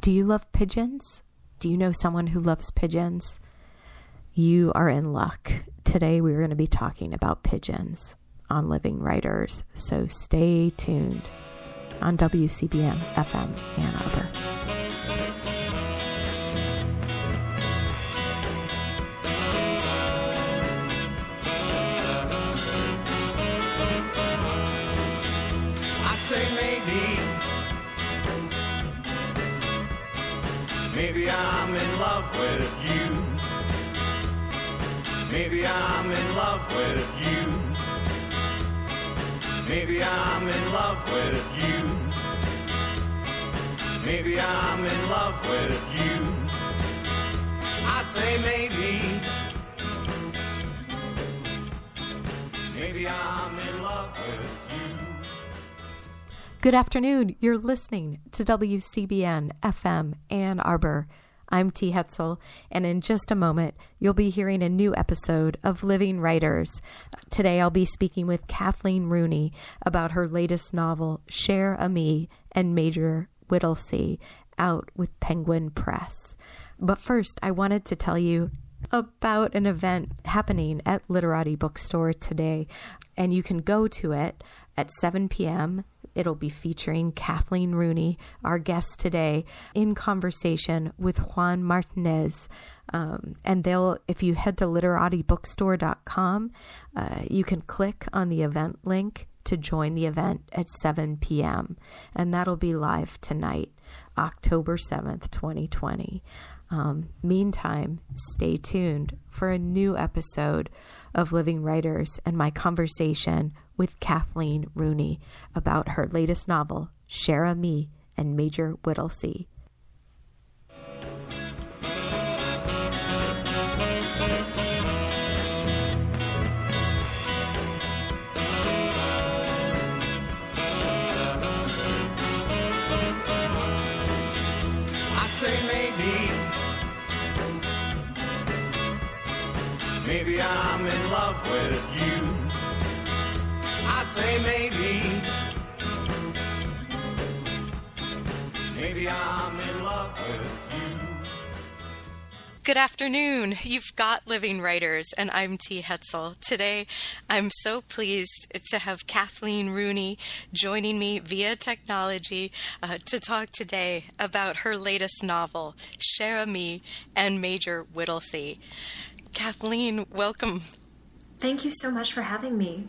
Do you love pigeons? Do you know someone who loves pigeons? You are in luck. Today we're going to be talking about pigeons on Living Writers, so stay tuned on WCBN FM Ann Arbor. Maybe I'm in love with you. Maybe I'm in love with you. Maybe I'm in love with you. Maybe I'm in love with you. I say maybe. Maybe I'm in love with you. Good afternoon. You're listening to WCBN FM Ann Arbor. I'm T. Hetzel, and in just a moment, you'll be hearing a new episode of Living Writers. Today, I'll be speaking with Kathleen Rooney about her latest novel, Cher Ami, and Major Whittlesey, out with Penguin Press. But first, I wanted to tell you about an event happening at Literati Bookstore today, and you can go to it at 7 p.m. It'll be featuring Kathleen Rooney, our guest today, in conversation with Juan Martinez. Um, and they'll, if you head to literatibookstore.com, uh, you can click on the event link to join the event at 7 p.m. And that'll be live tonight, October 7th, 2020. Um, meantime, stay tuned for a new episode of Living Writers and my conversation with Kathleen Rooney about her latest novel, Cher Ami and Major Whittlesey. Good afternoon. You've got Living Writers, and I'm T. Hetzel. Today, I'm so pleased to have Kathleen Rooney joining me via technology uh, to talk today about her latest novel, Cher Ami and Major Whittlesey. Kathleen, welcome. Thank you so much for having me.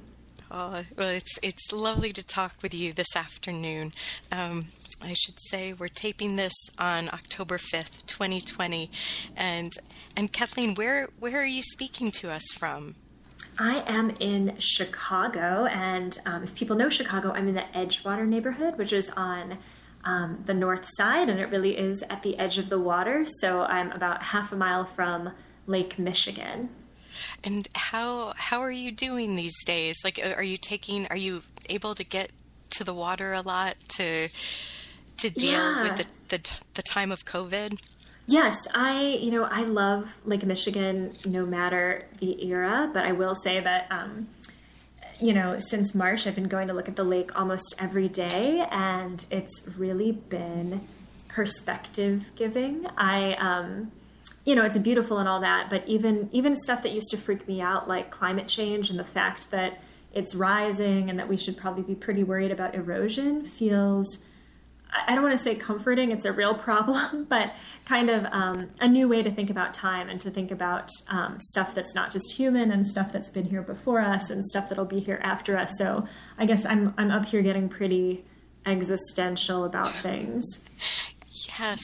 Oh, well, it's it's lovely to talk with you this afternoon. Um, I should say we're taping this on October fifth, twenty twenty, and and Kathleen, where where are you speaking to us from? I am in Chicago, and um, if people know Chicago, I'm in the Edgewater neighborhood, which is on um, the north side, and it really is at the edge of the water. So I'm about half a mile from Lake Michigan. And how how are you doing these days? Like, are you taking? Are you able to get to the water a lot to to deal Yeah. with the, the the time of COVID? Yes, I you know I love Lake Michigan no matter the era, but I will say that um, you know since March I've been going to look at the lake almost every day, and it's really been perspective giving. I um, you know it's beautiful and all that, but even even stuff that used to freak me out like climate change and the fact that it's rising and that we should probably be pretty worried about erosion feels I don't want to say comforting, it's a real problem, but kind of um, a new way to think about time and to think about um, stuff that's not just human and stuff that's been here before us and stuff that'll be here after us. So I guess I'm, I'm up here getting pretty existential about things. Yes,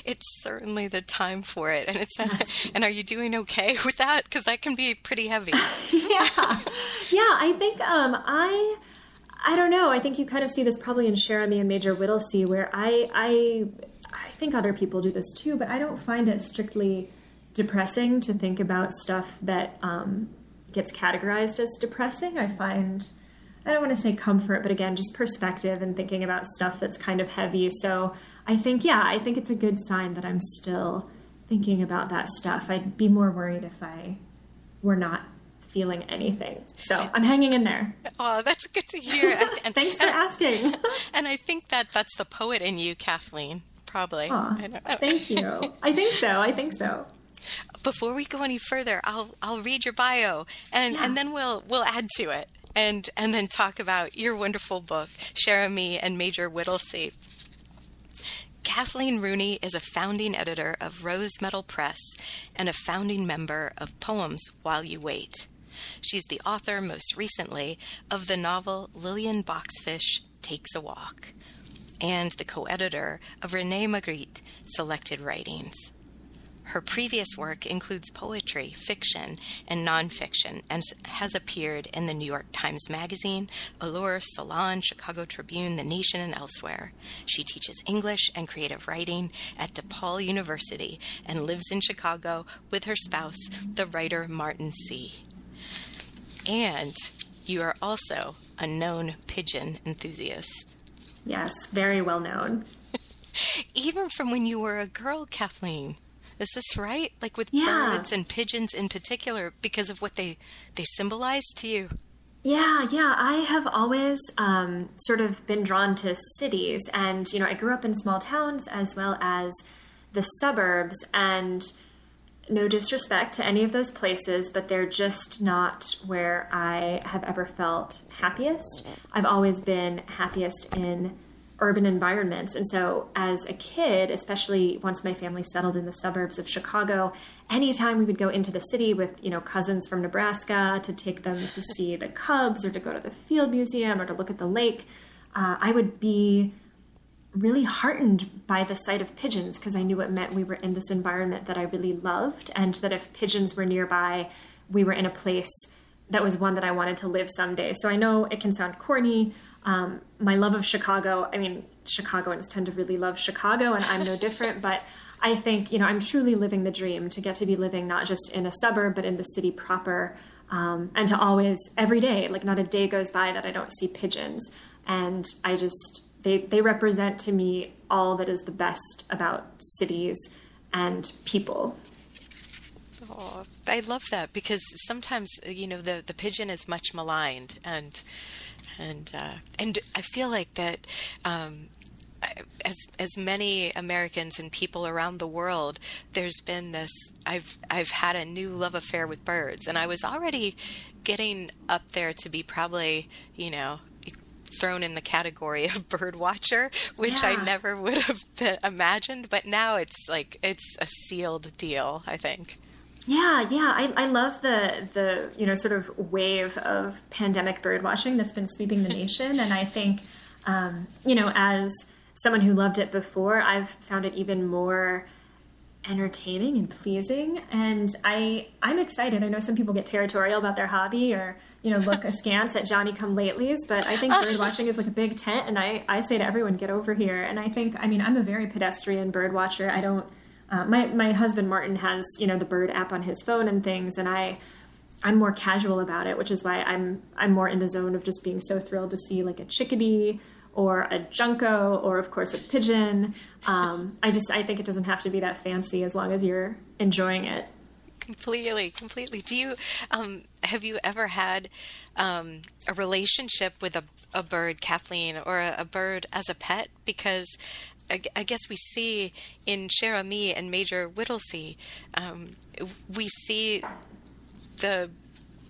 it's certainly the time for it, and it's. and are you doing okay with that? Because that can be pretty heavy. yeah, yeah. I think um, I, I don't know. I think you kind of see this probably in Cher and Major Whittlesey, where I, I, I think other people do this too, but I don't find it strictly depressing to think about stuff that um, gets categorized as depressing. I find. I don't want to say comfort, but again, just perspective and thinking about stuff that's kind of heavy. So I think, yeah, I think it's a good sign that I'm still thinking about that stuff. I'd be more worried if I were not feeling anything. So I'm hanging in there. Oh, that's good to hear. And, and- Thanks for and- asking. And I think that that's the poet in you, Kathleen. probably. I know. thank you. I think so. I think so. Before we go any further, I'll I'll read your bio and Yeah. and then we'll we'll add to it and and then talk about your wonderful book, Cher Ami and Major Whittlesey. Kathleen Rooney is a founding editor of Rose Metal Press and a founding member of Poems While You Wait. She's the author, most recently, of the novel Lillian Boxfish Takes a Walk, and the co editor of René Magritte Selected Writings. Her previous work includes poetry, fiction, and nonfiction, and has appeared in the New York Times Magazine, Allure, Salon, Chicago Tribune, The Nation, and elsewhere. She teaches English and creative writing at DePaul University and lives in Chicago with her spouse, the writer Martin Seay And you are also a known pigeon enthusiast. Yes, very well known. Even from when you were a girl, Kathleen. Is this right? Like with Yeah. birds and pigeons in particular, because of what they they symbolize to you. Yeah, yeah. I have always um, sort of been drawn to cities, and you know, I grew up in small towns as well as the suburbs, and no disrespect to any of those places, but they're just not where I have ever felt happiest. I've always been happiest in urban environments. And so, as a kid, especially once my family settled in the suburbs of Chicago, anytime we would go into the city with, you know, cousins from Nebraska to take them to see the Cubs or to go to the Field Museum or to look at the lake, uh, I would be really heartened by the sight of pigeons because I knew it meant we were in this environment that I really loved, and that if pigeons were nearby, we were in a place that was one that I wanted to live someday. So I know it can sound corny. Um, my love of Chicago, I mean, Chicagoans tend to really love Chicago, and I'm no different, but I think, you know, I'm truly living the dream to get to be living not just in a suburb, but in the city proper. Um, and to always, every day, like not a day goes by that I don't see pigeons. And I just, they, they represent to me all that is the best about cities and people. Oh, I love that because sometimes you know the the pigeon is much maligned and and uh, and I feel like that. Um, as as many Americans and people around the world, there's been this. I've I've had a new love affair with birds, and I was already getting up there to be probably you know thrown in the category of bird watcher, which I never would have imagined. But now it's like it's a sealed deal. I think. Yeah, yeah, I, I love the the you know sort of wave of pandemic bird watching that's been sweeping the nation, and I think um, you know as someone who loved it before, I've found it even more entertaining and pleasing, and I I'm excited. I know some people get territorial about their hobby or you know look askance at Johnny Come Latelys, but I think bird watching is like a big tent, and I I say to everyone, get over here. And I think I mean I'm a very pedestrian bird watcher. I don't. Uh, my my husband Martin has you know the bird app on his phone and things, and I I'm more casual about it, which is why I'm I'm more in the zone of just being so thrilled to see like a chickadee or a junco or of course a pigeon. Um, I just I think it doesn't have to be that fancy as long as you're enjoying it. Completely, completely. Do you um, have you ever had um, a relationship with a, a bird, Kathleen, or a, a bird as a pet? Because I, I guess we see in Cher Ami and Major Whittlesey, um, we see the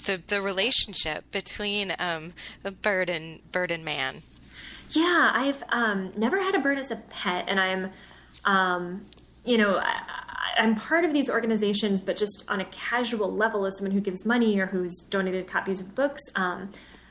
the the relationship between um, a bird and bird and man. Yeah, I've um, never had a bird as a pet, and I'm, um, you know, I, I'm part of these organizations, but just on a casual level as someone who gives money or who's donated copies of books. Um,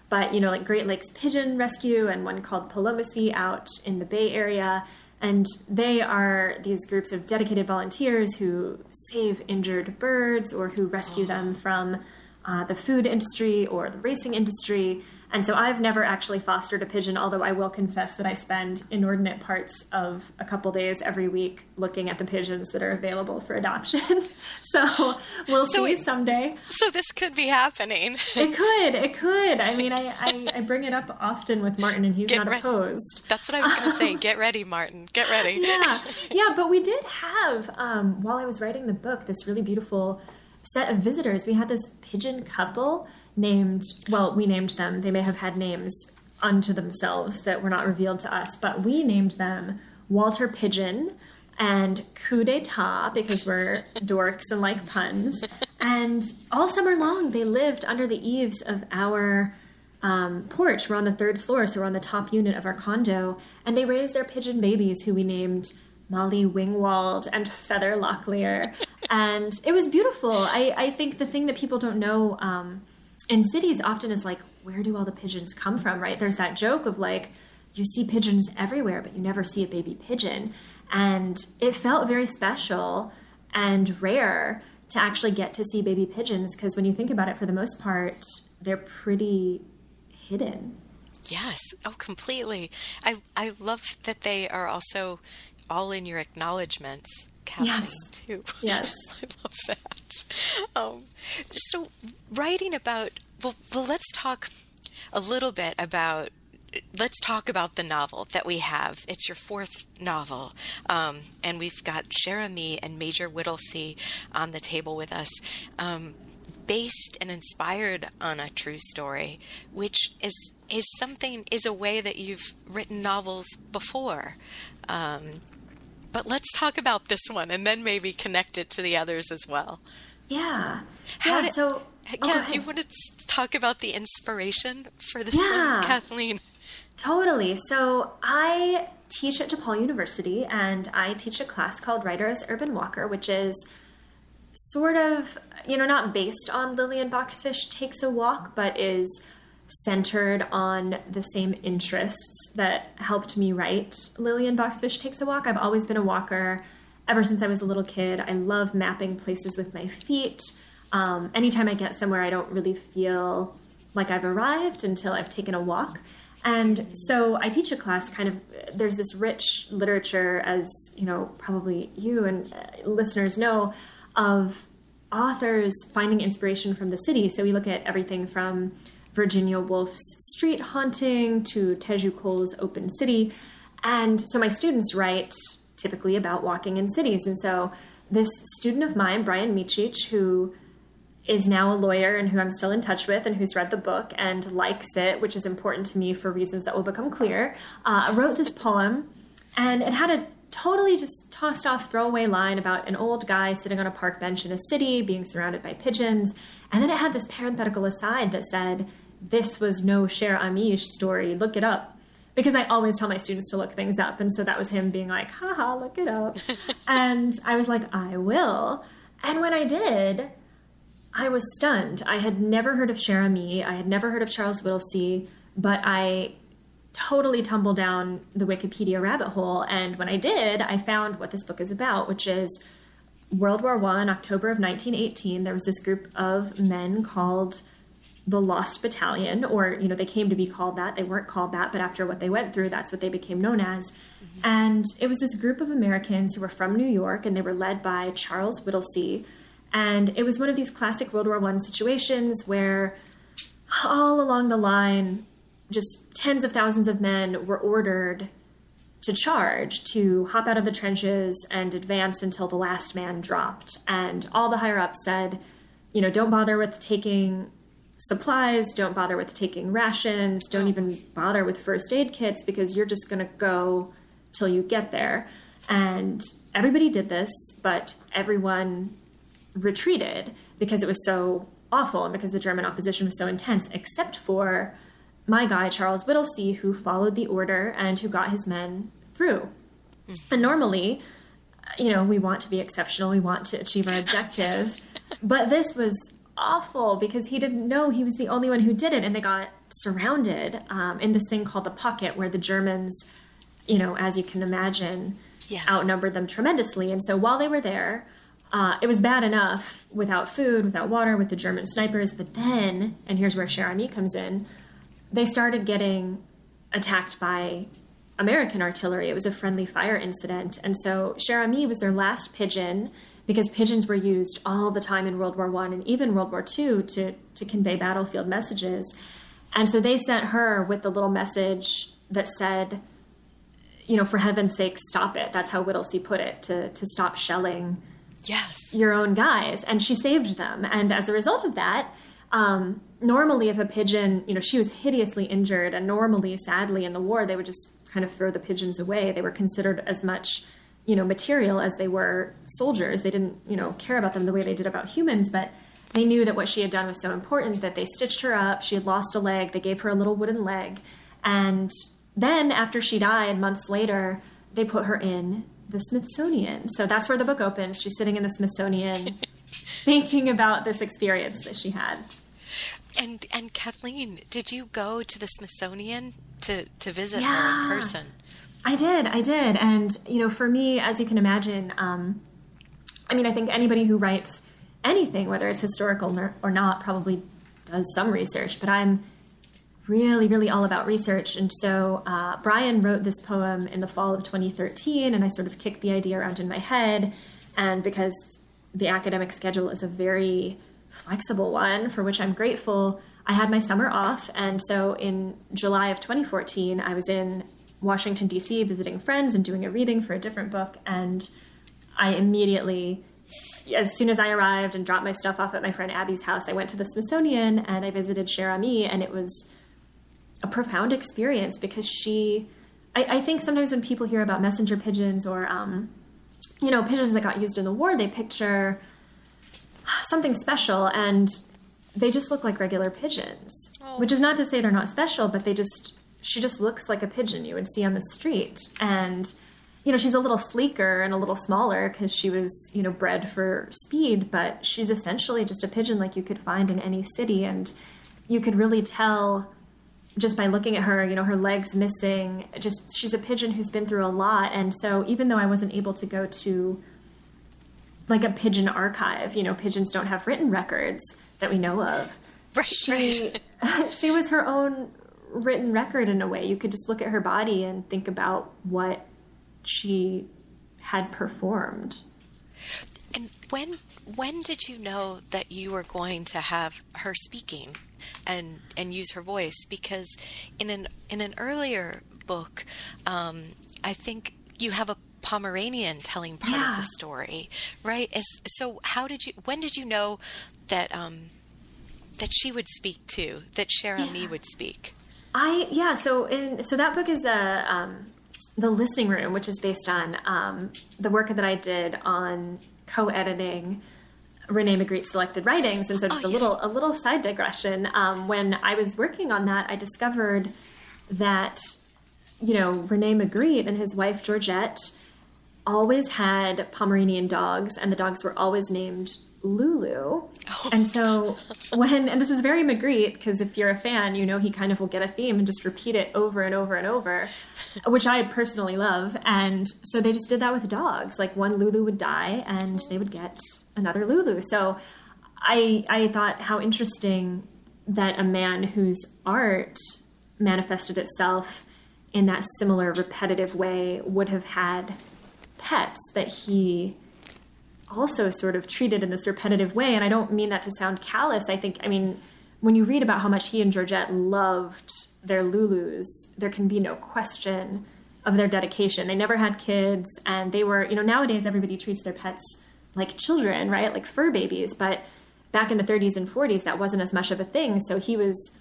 but you know, like Great Lakes Pigeon Rescue and one called Palomacy out in the Bay Area, and they are these groups of dedicated volunteers who save injured birds or who rescue them from uh, the food industry or the racing industry. And so I've never actually fostered a pigeon, although I will confess that I spend inordinate parts of a couple days every week looking at the pigeons that are available for adoption. so we'll So see it- someday. So this could be happening. It could, it could. I mean, I, I, I bring it up often with Martin, and he's Get not re- opposed. That's what I was going to say. Get ready, Martin. Get ready. yeah, yeah. But we did have, um, while I was writing the book, this really beautiful set of visitors. We had this pigeon couple named, well, we named them. They may have had names unto themselves that were not revealed to us, but we named them Walter Pigeon and coup d'etat because we're dorks and like puns. And all summer long, they lived under the eaves of our um, porch. We're on the third floor, so we're on the top unit of our condo. And they raised their pigeon babies, who we named Molly Wingwald and Feather Locklear. and it was beautiful. I, I think the thing that people don't know um, in cities often is like, where do all the pigeons come from, right? There's that joke of like, you see pigeons everywhere, but you never see a baby pigeon. And it felt very special and rare to actually get to see baby pigeons because when you think about it, for the most part, they're pretty hidden. Yes, oh, completely. I I love that they are also all in your acknowledgments, Yes. too. Yes. I love that. Um, so, writing about well, well, let's talk a little bit about. Let's talk about the novel that we have. It's your fourth novel, um, and we've got Cher Ami and Major Whittlesey on the table with us. Um, based and inspired on a true story, which is is something is a way that you've written novels before. Um, but let's talk about this one and then maybe connect it to the others as well. Yeah. How yeah, did- so. oh, Yeah, go do you want to talk about the inspiration for this Yeah. one, Kathleen? Totally. So I teach at DePaul University and I teach a class called Writer as Urban Walker, which is sort of, you know, not based on Lillian Boxfish Takes a Walk, but is centered on the same interests that helped me write Lillian Boxfish Takes a Walk. I've always been a walker ever since I was a little kid. I love mapping places with my feet. Um, anytime I get somewhere, I don't really feel like I've arrived until I've taken a walk. And so I teach a class kind of, there's this rich literature, as you know, probably you and uh, listeners know, of authors finding inspiration from the city. So we look at everything from Virginia Woolf's Street Haunting to Teju Cole's Open City. And so my students write typically about walking in cities. And so this student of mine, Brian Michich, who is now a lawyer and who I'm still in touch with and who's read the book and likes it, which is important to me for reasons that will become clear, uh, wrote this poem. And it had a totally just tossed off throwaway line about an old guy sitting on a park bench in a city being surrounded by pigeons. And then it had this parenthetical aside that said, This was no Cher Ami's story, look it up. Because I always tell my students to look things up. And so that was him being like, haha, look it up. and I was like, I will. And when I did, I was stunned. I had never heard of Cher Ami. I had never heard of Charles Whittlesey, but I totally tumbled down the Wikipedia rabbit hole. And when I did, I found what this book is about, which is World War One, October of 1918. There was this group of men called the Lost Battalion, or you know, they came to be called that. They weren't called that, but after what they went through, that's what they became known as. Mm-hmm. And it was this group of Americans who were from New York, and they were led by Charles Whittlesey. And it was one of these classic World War One situations where all along the line, just tens of thousands of men were ordered to charge, to hop out of the trenches and advance until the last man dropped. And all the higher ups said, you know, don't bother with taking supplies, don't bother with taking rations, don't even bother with first aid kits because you're just going to go till you get there. And everybody did this, but everyone retreated because it was so awful and because the German opposition was so intense, except for my guy, Charles Whittlesey, who followed the order and who got his men through. And normally, you know, we want to be exceptional, we want to achieve our objective, but this was awful because he didn't know he was the only one who did it, and they got surrounded um, in this thing called the pocket, where the Germans, you know, as you can imagine, Yes. outnumbered them tremendously. And so while they were there, uh, it was bad enough without food, without water, with the German snipers. But then, and here's where Cher Ami comes in, they started getting attacked by American artillery. It was a friendly fire incident. And so Cher Ami was their last pigeon because pigeons were used all the time in World War One and even World War Two to, to convey battlefield messages. And so they sent her with the little message that said, you know, for heaven's sake, stop it. That's how Whittlesey put it, to, to stop shelling Yes. your own guys. And she saved them. And as a result of that, um, normally if a pigeon, you know, she was hideously injured, and normally, sadly, in the war, they would just kind of throw the pigeons away. They were considered as much you know, material as they were soldiers. They didn't, you know, care about them the way they did about humans, but they knew that what she had done was so important that they stitched her up. She had lost a leg. They gave her a little wooden leg. And then after she died, months later, they put her in the Smithsonian. So that's where the book opens. She's sitting in the Smithsonian thinking about this experience that she had. And and Kathleen, did you go to the Smithsonian to to visit her in person? I did, I did, and you know, for me, as you can imagine, um, I mean, I think anybody who writes anything, whether it's historical or, not, probably does some research. But I'm really, really all about research, and so uh, Brian wrote this poem in the fall of 2013, and I sort of kicked the idea around in my head, and because the academic schedule is a very flexible one, for which I'm grateful. I had my summer off, and so in July of 2014, I was in Washington, D.C., visiting friends and doing a reading for a different book. And I immediately, as soon as I arrived and dropped my stuff off at my friend Abby's house, I went to the Smithsonian and I visited Cher Ami, and it was a profound experience because she, I, I think sometimes when people hear about messenger pigeons or, um, you know, pigeons that got used in the war, they picture something special and they just look like regular pigeons. Which is not to say they're not special, but they just she just looks like a pigeon you would see on the street. And you know, she's a little sleeker and a little smaller because she was, you know, bred for speed, but she's essentially just a pigeon like you could find in any city and you could really tell just by looking at her, you know, her legs missing, just she's a pigeon who's been through a lot. And so even though I wasn't able to go to like a pigeon archive, you know, pigeons don't have written records that we know of. Right, She she was her own written record in a way. You could just look at her body and think about what she had performed. And when when did you know that you were going to have her speaking and and use her voice? Because in an in an earlier book, um, I think you have a Pomeranian telling part of the story, right? As, so how did you? When did you know that um, that she would speak too? That Cher Ami Yeah. would speak? I yeah. So in so that book is a um, the listening room, which is based on um, the work that I did on co-editing René Magritte selected writings, and so just Oh, a yes. little a little side digression. Um, when I was working on that, I discovered that you know René Magritte and his wife Georgette always had Pomeranian dogs, and the dogs were always named Lulu. Oh. And so when, and this is very Magritte, because if you're a fan, you know he kind of will get a theme and just repeat it over and over and over, which I personally love. And so they just did that with dogs. Like one Lulu would die, and they would get another Lulu. So I, I thought how interesting that a man whose art manifested itself in that similar repetitive way would have had pets that he also sort of treated in this repetitive way. And I don't mean that to sound callous. I think, I mean, when you read about how much he and Georgette loved their Lulus, there can be no question of their dedication. They never had kids, and they were, you know, nowadays everybody treats their pets like children, right? Like fur babies. But back in the 30s and 40s, that wasn't as much of a thing. So he was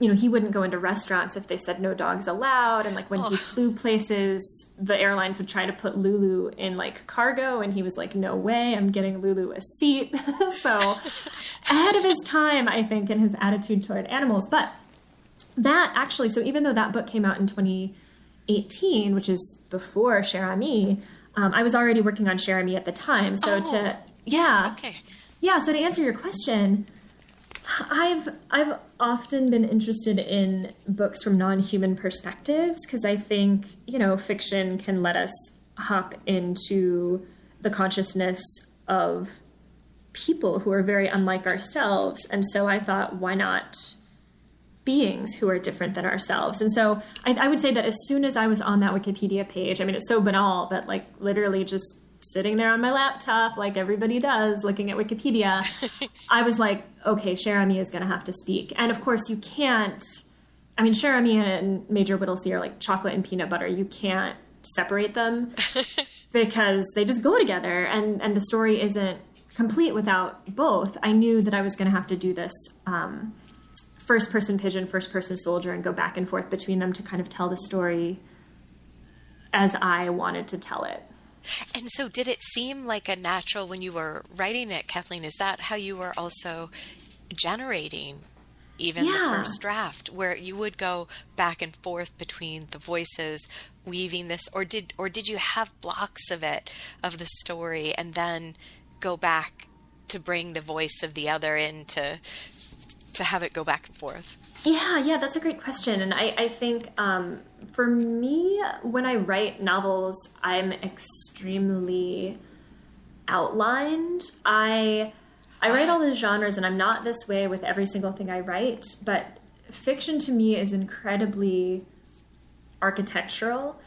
you know, he wouldn't go into restaurants if they said no dogs allowed. And like when he flew places, the airlines would try to put Lulu in like cargo, and he was like, no way, I'm getting Lulu a seat. so ahead of his time, I think, in his attitude toward animals. But that actually, so even though that book came out in 2018, which is before Cher Ami, um, I was already working on Cher Ami at the time. So Oh, to, yes, yeah. okay. Yeah, so to answer your question, I've I've often been interested in books from non-human perspectives because I think, you know, fiction can let us hop into the consciousness of people who are very unlike ourselves. And so I thought, why not beings who are different than ourselves? And so I, I would say that as soon as I was on that Wikipedia page, I mean, it's so banal, but like literally just sitting there on my laptop, like everybody does, looking at Wikipedia, I was like, okay, Cher Ami is going to have to speak. And of course, you can't. I mean, Cher Ami and Major Whittlesey are like chocolate and peanut butter. You can't separate them because they just go together, and and the story isn't complete without both. I knew that I was going to have to do this. Um, First person pigeon, first person soldier, and go back and forth between them to kind of tell the story as I wanted to tell it. And so, did it seem like a natural when you were writing it, Kathleen? Is that how you were also generating even Yeah. the first draft, where you would go back and forth between the voices, weaving this, or did or did you have blocks of it of the story, and then go back to bring the voice of the other in to to have it go back and forth? Yeah, yeah, that's a great question. And I, I think um, for me, when I write novels, I'm extremely outlined. I I write all the genres, and I'm not this way with every single thing I write. But fiction to me is incredibly architectural,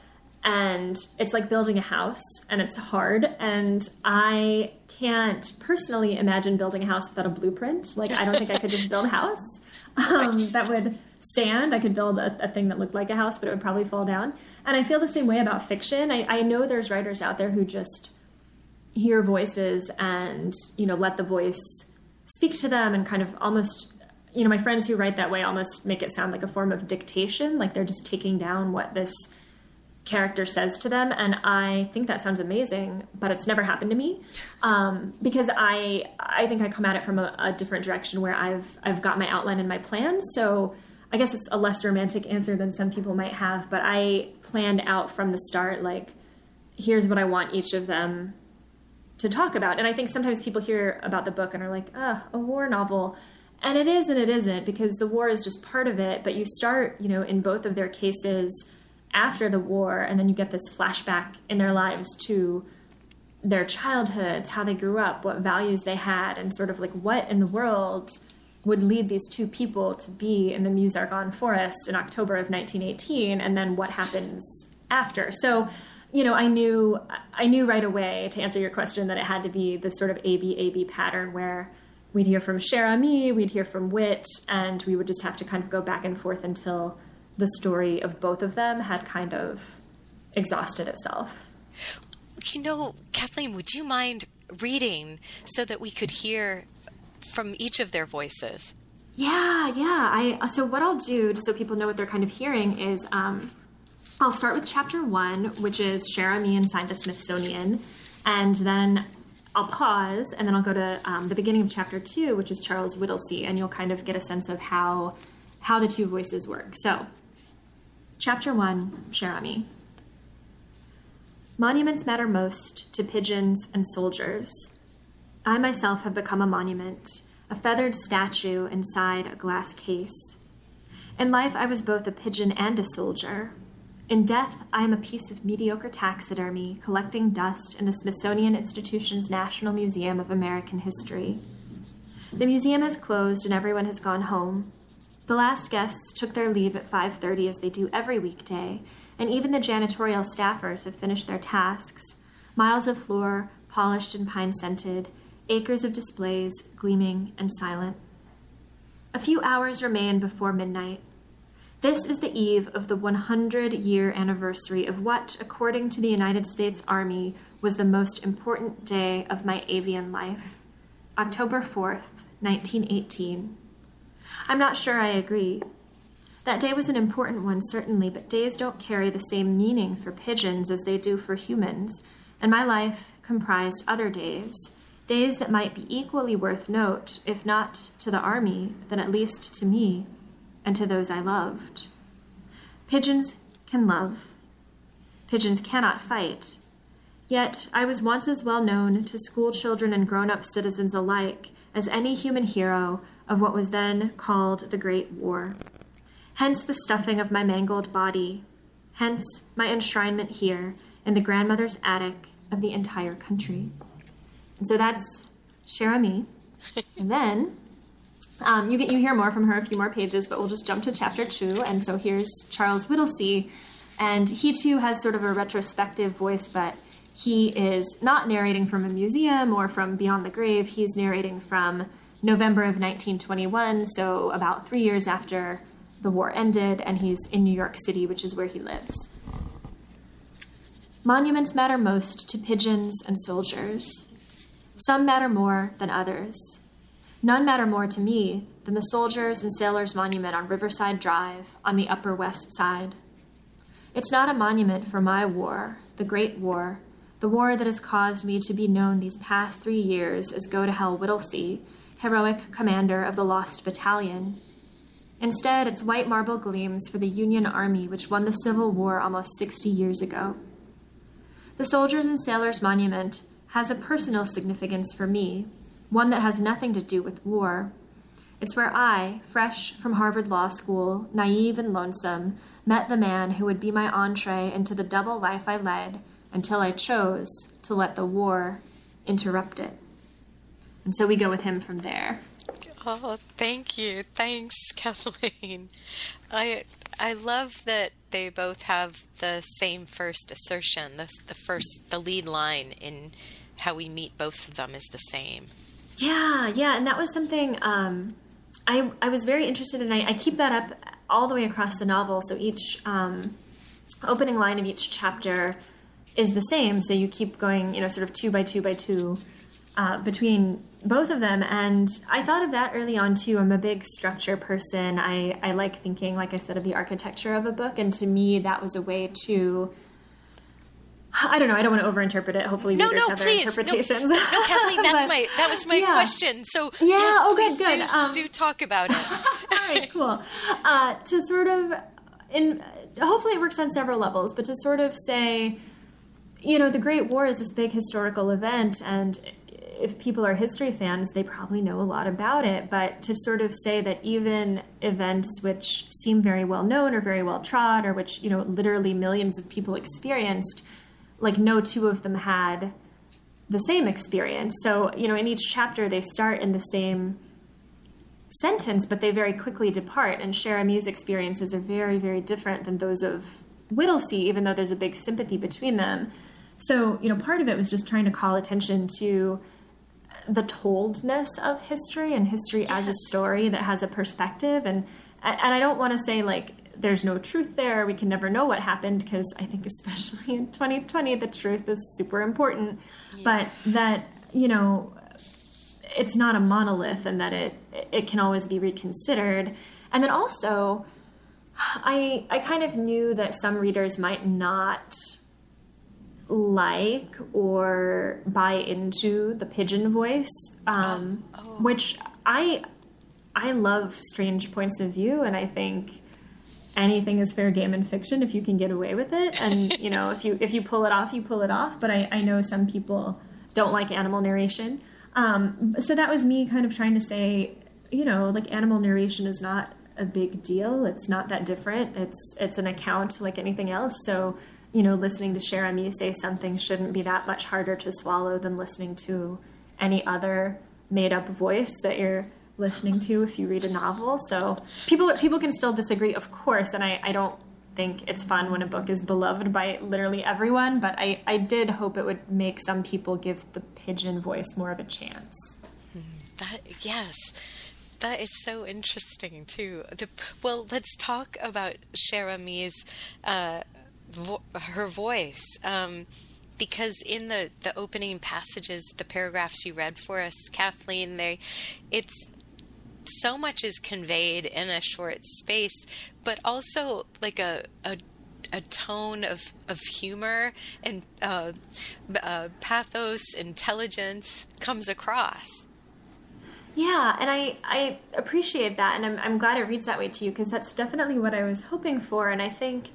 and it's like building a house, and it's hard. And I can't personally imagine building a house without a blueprint. Like I don't think I could just build a house um, that would stand. I could build a, a thing that looked like a house, but it would probably fall down. And I feel the same way about fiction. I, I know there's writers out there who just hear voices and you know let the voice speak to them and kind of almost you know my friends who write that way almost make it sound like a form of dictation like they're just taking down what this character says to them and i think that sounds amazing but it's never happened to me um, because i i think i come at it from a, a different direction where i've i've got my outline and my plan so i guess it's a less romantic answer than some people might have but i planned out from the start like here's what i want each of them to talk about. And I think sometimes people hear about the book and are like, ah, a war novel. And it is and it isn't because the war is just part of it. But you start, you know, in both of their cases after the war, and then you get this flashback in their lives to their childhoods, how they grew up, what values they had, and sort of like what in the world would lead these two people to be in the Meuse-Argonne forest in October of 1918, and then what happens after. So you know, I knew I knew right away to answer your question that it had to be this sort of AB AB pattern where we'd hear from Cher Ami, we'd hear from Wit, and we would just have to kind of go back and forth until the story of both of them had kind of exhausted itself. You know, Kathleen, would you mind reading so that we could hear from each of their voices? Yeah, yeah. I so what I'll do, just so people know what they're kind of hearing, is um, I'll start with chapter one, which is Cher Ami inside the Smithsonian, and then I'll pause, and then I'll go to um, the beginning of chapter two, which is Charles Whittlesey, and you'll kind of get a sense of how how the two voices work. So, chapter one, Ami. Monuments matter most to pigeons and soldiers. I myself have become a monument, a feathered statue inside a glass case. In life, I was both a pigeon and a soldier. In death, I am a piece of mediocre taxidermy collecting dust in the Smithsonian Institution's National Museum of American History. The museum has closed and everyone has gone home. The last guests took their leave at 5:30 as they do every weekday, and even the janitorial staffers have finished their tasks. Miles of floor, polished and pine-scented, acres of displays, gleaming and silent. A few hours remain before midnight. This is the eve of the 100 year anniversary of what, according to the United States Army, was the most important day of my avian life October 4th, 1918. I'm not sure I agree. That day was an important one, certainly, but days don't carry the same meaning for pigeons as they do for humans, and my life comprised other days. Days that might be equally worth note, if not to the Army, then at least to me and to those I loved. Pigeons can love. Pigeons cannot fight. Yet I was once as well known to school children and grown up citizens alike as any human hero of what was then called the Great War. Hence the stuffing of my mangled body. Hence my enshrinement here in the grandmother's attic of the entire country. And so that's Cher Ami. and then um, you get you hear more from her a few more pages, but we'll just jump to chapter two. And so here's Charles Whittlesey, and he too has sort of a retrospective voice, but he is not narrating from a museum or from beyond the grave. He's narrating from November of 1921, so about three years after the war ended, and he's in New York City, which is where he lives. Monuments matter most to pigeons and soldiers. Some matter more than others. None matter more to me than the Soldiers and Sailors Monument on Riverside Drive on the Upper West Side. It's not a monument for my war, the Great War, the war that has caused me to be known these past three years as Go to Hell Whittlesey, heroic commander of the Lost Battalion. Instead, its white marble gleams for the Union Army which won the Civil War almost 60 years ago. The Soldiers and Sailors Monument has a personal significance for me, one that has nothing to do with war. It's where I, fresh from Harvard Law School, naive and lonesome, met the man who would be my entree into the double life I led until I chose to let the war interrupt it. And so we go with him from there. Oh, thank you. Thanks, Kathleen. I I love that they both have the same first assertion. The, the first, the lead line in how we meet both of them is the same. Yeah, yeah, and that was something um, I I was very interested in. I, I keep that up all the way across the novel. So each um, opening line of each chapter is the same. So you keep going, you know, sort of two by two by two uh, between both of them. And I thought of that early on too. I'm a big structure person. I, I like thinking, like I said, of the architecture of a book. And to me, that was a way to. I don't know. I don't want to overinterpret it. Hopefully, no, readers no, have please, interpretations. No, no Kathleen, that's But- my that was my yeah. question. So Yeah, yes, oh, good, please good. Do, Um, do talk about it. All right, cool. Uh, to sort of, in hopefully it works on several levels, but to sort of say, you know, the Great War is this big historical event, and if people are history fans, they probably know a lot about it. But to sort of say that even events which seem very well known or very well trod, or which you know literally millions of people experienced, like no two of them had the same experience. So you know, in each chapter, they start in the same sentence, but they very quickly depart. And Cher Ami's experiences are very, very different than those of Whittlesey, even though there's a big sympathy between them. So, you know, part of it was just trying to call attention to the toldness of history and history as a story that has a perspective. And and I don't want to say like there's no truth there. We can never know what happened because I think especially in 2020 the truth is super important. But that you know it's not a monolith and that it it can always be reconsidered. And then also I I kind of knew that some readers might not like or buy into the pigeon voice, um, which I I love strange points of view, and I think anything is fair game in fiction if you can get away with it, and you know if you if you pull it off, you pull it off. But I, I know some people don't like animal narration, um, so that was me kind of trying to say, you know, like animal narration is not a big deal. It's not that different. It's it's an account like anything else. So you know, listening to sharon you say something shouldn't be that much harder to swallow than listening to any other made up voice that you're listening to if you read a novel. So people people can still disagree, of course, and I, I don't think it's fun when a book is beloved by literally everyone, but I, I did hope it would make some people give the pigeon voice more of a chance. That yes, that is so interesting too. The, well, let's talk about Cher Ami's uh, vo- her voice. Um, because in the, the opening passages, the paragraphs you read for us, Kathleen, they, it's so much is conveyed in a short space, but also like a, a a tone of, of humor and uh, uh, pathos, intelligence comes across. Yeah, and I, I appreciate that, and I'm, I'm glad it reads that way to you because that's definitely what I was hoping for. And I think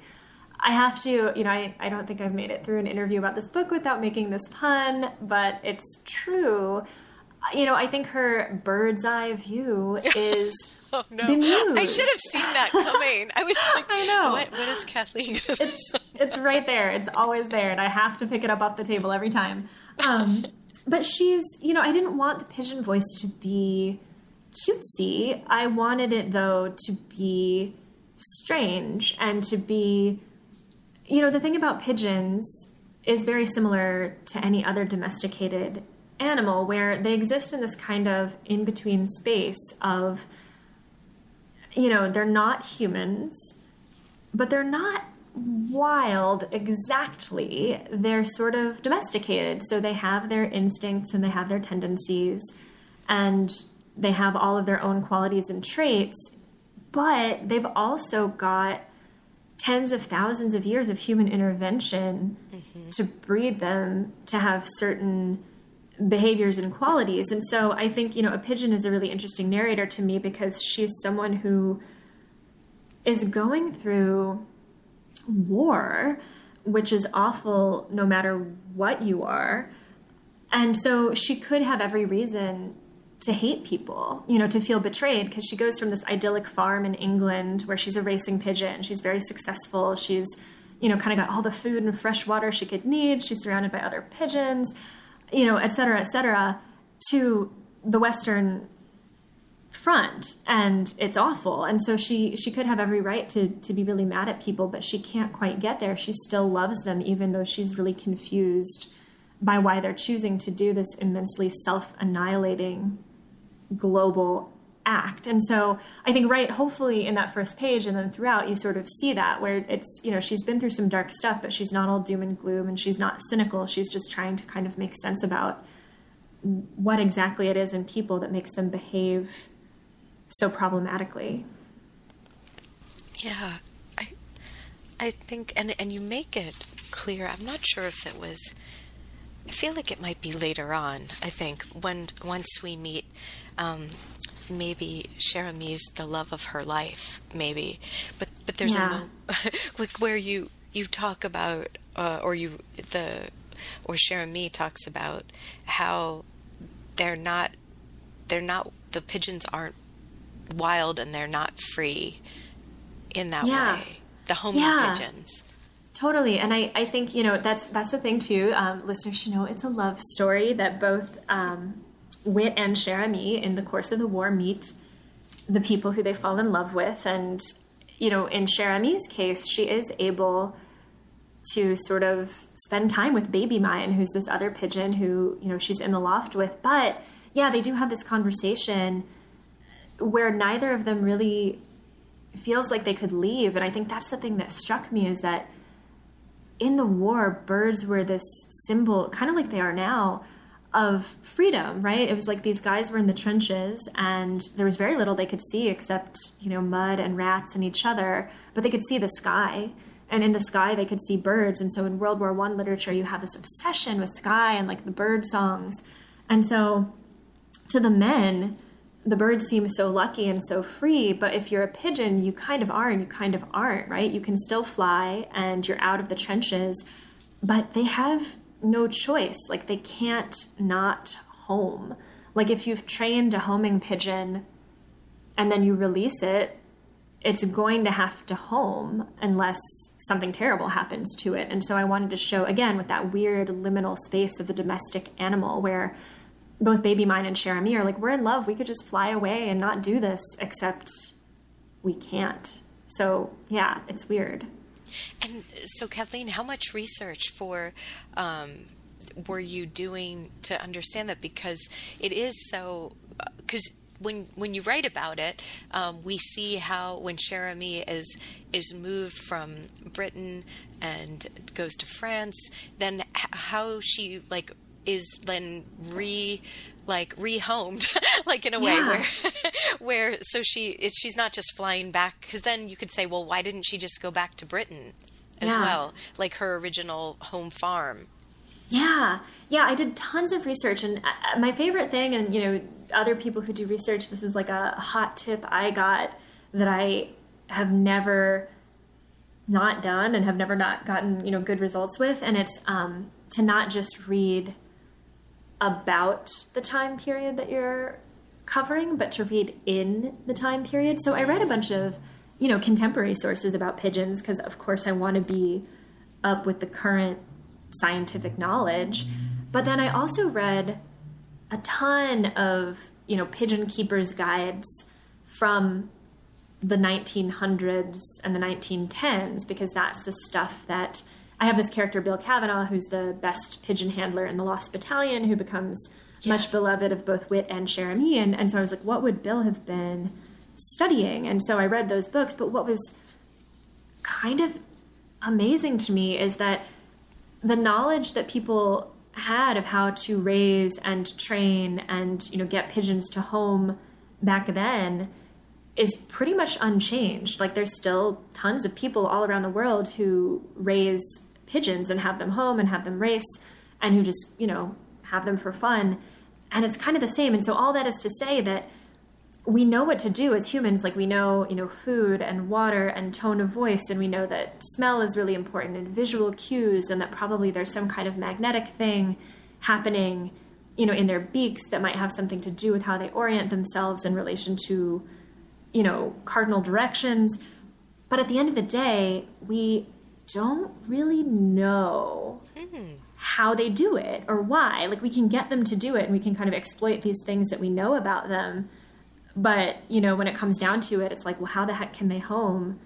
I have to, you know, I, I don't think I've made it through an interview about this book without making this pun, but it's true. You know, I think her bird's eye view is Oh no! the muse. I should have seen that coming. I was like, I know. What, what is Kathleen? It's it's right there. It's always there, and I have to pick it up off the table every time. Um, but she's, you know, I didn't want the pigeon voice to be cutesy. I wanted it though to be strange and to be, you know, the thing about pigeons is very similar to any other domesticated animal, where they exist in this kind of in between space of, you know, they're not humans but they're not wild exactly. They're sort of domesticated. So they have their instincts and they have their tendencies and they have all of their own qualities and traits, but they've also got tens of thousands of years of human intervention mm-hmm. to breed them to have certain behaviors and qualities. And so I think, you know, a pigeon is a really interesting narrator to me because she's someone who is going through war, which is awful no matter what you are. And so she could have every reason to hate people, you know, to feel betrayed because she goes from this idyllic farm in England where she's a racing pigeon. She's very successful. She's, you know, kind of got all the food and fresh water she could need. She's surrounded by other pigeons, you know, et cetera, et cetera, to the Western front and it's awful. And so she she could have every right to to be really mad at people but she can't quite get there. She still loves them even though she's really confused by why they're choosing to do this immensely self-annihilating global act and so i think right hopefully in that first page and then throughout you sort of see that where it's you know she's been through some dark stuff but she's not all doom and gloom and she's not cynical she's just trying to kind of make sense about what exactly it is in people that makes them behave so problematically. Yeah, I, I think, and and you make it clear. I'm not sure if it was. I feel like it might be later on. I think when once we meet, um, maybe Cher Ami's the love of her life, maybe. But but there's Yeah. a like where you you talk about uh, or you the or Cher Ami talks about how they're not they're not the pigeons aren't wild and they're not free in that Yeah. way. The homing Yeah. pigeons. Totally, and I, I think you know that's that's the thing too. Um, listeners should know it's a love story that both um, Whit and Cher Ami in the course of the war meet the people who they fall in love with, and you know in Cher Ami's case, she is able to sort of spend time with Baby Mine, who's this other pigeon who you know she's in the loft with. But yeah, they do have this conversation where neither of them really feels like they could leave, and I think that's the thing that struck me is that in the war, birds were this symbol, kind of like they are now, of freedom, right? It was like these guys were in the trenches and there was very little they could see except, you know, mud and rats and each other, but they could see the sky. And in the sky, they could see birds. And so in World War One literature, you have this obsession with sky and like the bird songs. And so to the men, the birds seem so lucky and so free, but if you're a pigeon, you kind of are and you kind of aren't, right? You can still fly and you're out of the trenches, but they have no choice. Like they can't not home. Like if you've trained a homing pigeon and then you release it, it's going to have to home unless something terrible happens to it. And so I wanted to show again with that weird liminal space of the domestic animal where both Baby Mine and Cher Ami are like, we're in love. We could just fly away and not do this, except we can't. So yeah, it's weird. And so, Kathleen, how much research for um, were you doing to understand that? Because it is so. Because when when you write about it, um, we see how when Cher Ami is is moved from Britain and goes to France, then how she like is then re like rehomed like in a way Yeah. where where so she it, she's not just flying back because then you could say well why didn't she just go back to britain as Yeah. well like her original home farm Yeah, yeah, I did tons of research, and uh, my favorite thing, and you know, other people who do research, this is like a hot tip I got that I have never not done and have never not gotten you know good results with, and it's um, to not just read about the time period that you're covering, but to read in the time period. So I read a bunch of, you know, contemporary sources about pigeons because, of course, I want to be up with the current scientific knowledge. But then I also read a ton of, you know, pigeon keepers' guides from the 1900s and the 1910s because that's the stuff that I have this character Bill Kavanaugh who's the best pigeon handler in the Lost Battalion who becomes much beloved of both Whit and Cher Ami and, and so I was like what would Bill have been studying? And so I read those books. But what was kind of amazing to me is that the knowledge that people had of how to raise and train and you know get pigeons to home back then is pretty much unchanged. Like there's still tons of people all around the world who raise pigeons and have them home and have them race and who just, you know, have them for fun. And it's kind of the same. And so all that is to say that we know what to do as humans like we know you know food and water and tone of voice and we know that smell is really important and visual cues and that probably there's some kind of magnetic thing happening you know in their beaks that might have something to do with how they orient themselves in relation to you know cardinal directions but at the end of the day we don't really know hmm. how they do it or why. Like we can get them to do it and we can kind of exploit these things that we know about them. But you know when it comes down to it it's like well how the heck can they home?